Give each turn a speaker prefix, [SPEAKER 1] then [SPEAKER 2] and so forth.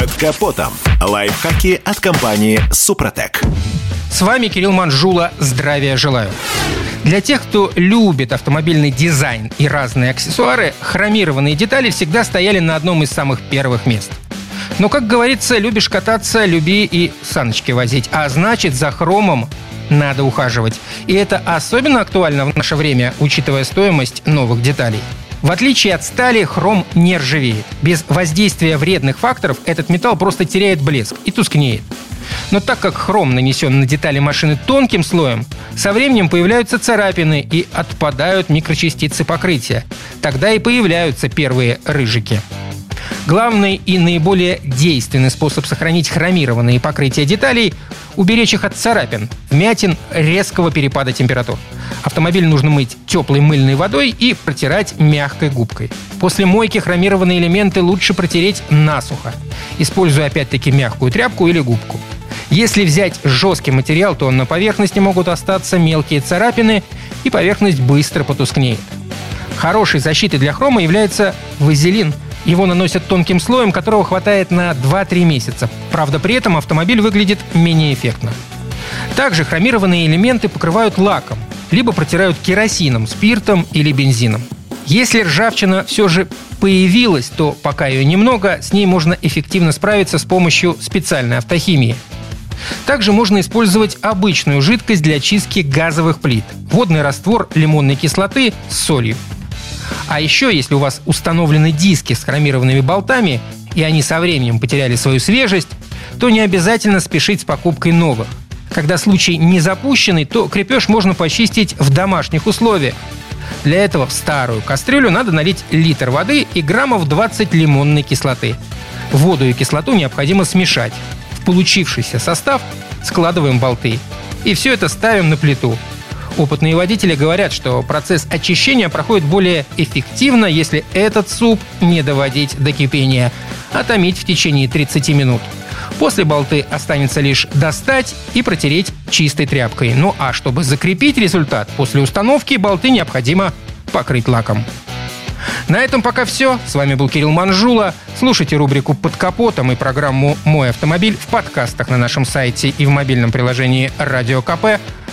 [SPEAKER 1] Под капотом. Лайфхаки от компании «Супротек».
[SPEAKER 2] С вами Кирилл Манжула. Здравия желаю. Для тех, кто любит автомобильный дизайн и разные аксессуары, хромированные детали всегда стояли на одном из самых первых мест. Но, как говорится, любишь кататься, люби и саночки возить. А значит, за хромом надо ухаживать. И это особенно актуально в наше время, учитывая стоимость новых деталей. В отличие от стали, хром не ржавеет. Без воздействия вредных факторов этот металл просто теряет блеск и тускнеет. Но так как хром нанесен на детали машины тонким слоем, со временем появляются царапины и отпадают микрочастицы покрытия. Тогда и появляются первые рыжики. Главный и наиболее действенный способ сохранить хромированные покрытия деталей – уберечь их от царапин, вмятин, резкого перепада температур. Автомобиль нужно мыть теплой мыльной водой и протирать мягкой губкой. После мойки хромированные элементы лучше протереть насухо, используя опять-таки мягкую тряпку или губку. Если взять жесткий материал, то на поверхности могут остаться мелкие царапины, и поверхность быстро потускнеет. Хорошей защитой для хрома является вазелин. Его наносят тонким слоем, которого хватает на 2-3 месяца. Правда, при этом автомобиль выглядит менее эффектно. Также хромированные элементы покрывают лаком, либо протирают керосином, спиртом или бензином. Если ржавчина все же появилась, то пока ее немного, с ней можно эффективно справиться с помощью специальной автохимии – также можно использовать обычную жидкость для очистки газовых плит. Водный раствор лимонной кислоты с солью. А еще, если у вас установлены диски с хромированными болтами, и они со временем потеряли свою свежесть, то не обязательно спешить с покупкой новых. Когда случай не запущенный, то крепеж можно почистить в домашних условиях. Для этого в старую кастрюлю надо налить литр воды и граммов 20 лимонной кислоты. Воду и кислоту необходимо смешать получившийся состав складываем болты. И все это ставим на плиту. Опытные водители говорят, что процесс очищения проходит более эффективно, если этот суп не доводить до кипения, а томить в течение 30 минут. После болты останется лишь достать и протереть чистой тряпкой. Ну а чтобы закрепить результат, после установки болты необходимо покрыть лаком. На этом пока все. С вами был Кирилл Манжула. Слушайте рубрику «Под капотом» и программу «Мой автомобиль» в подкастах на нашем сайте и в мобильном приложении «Радио КП»,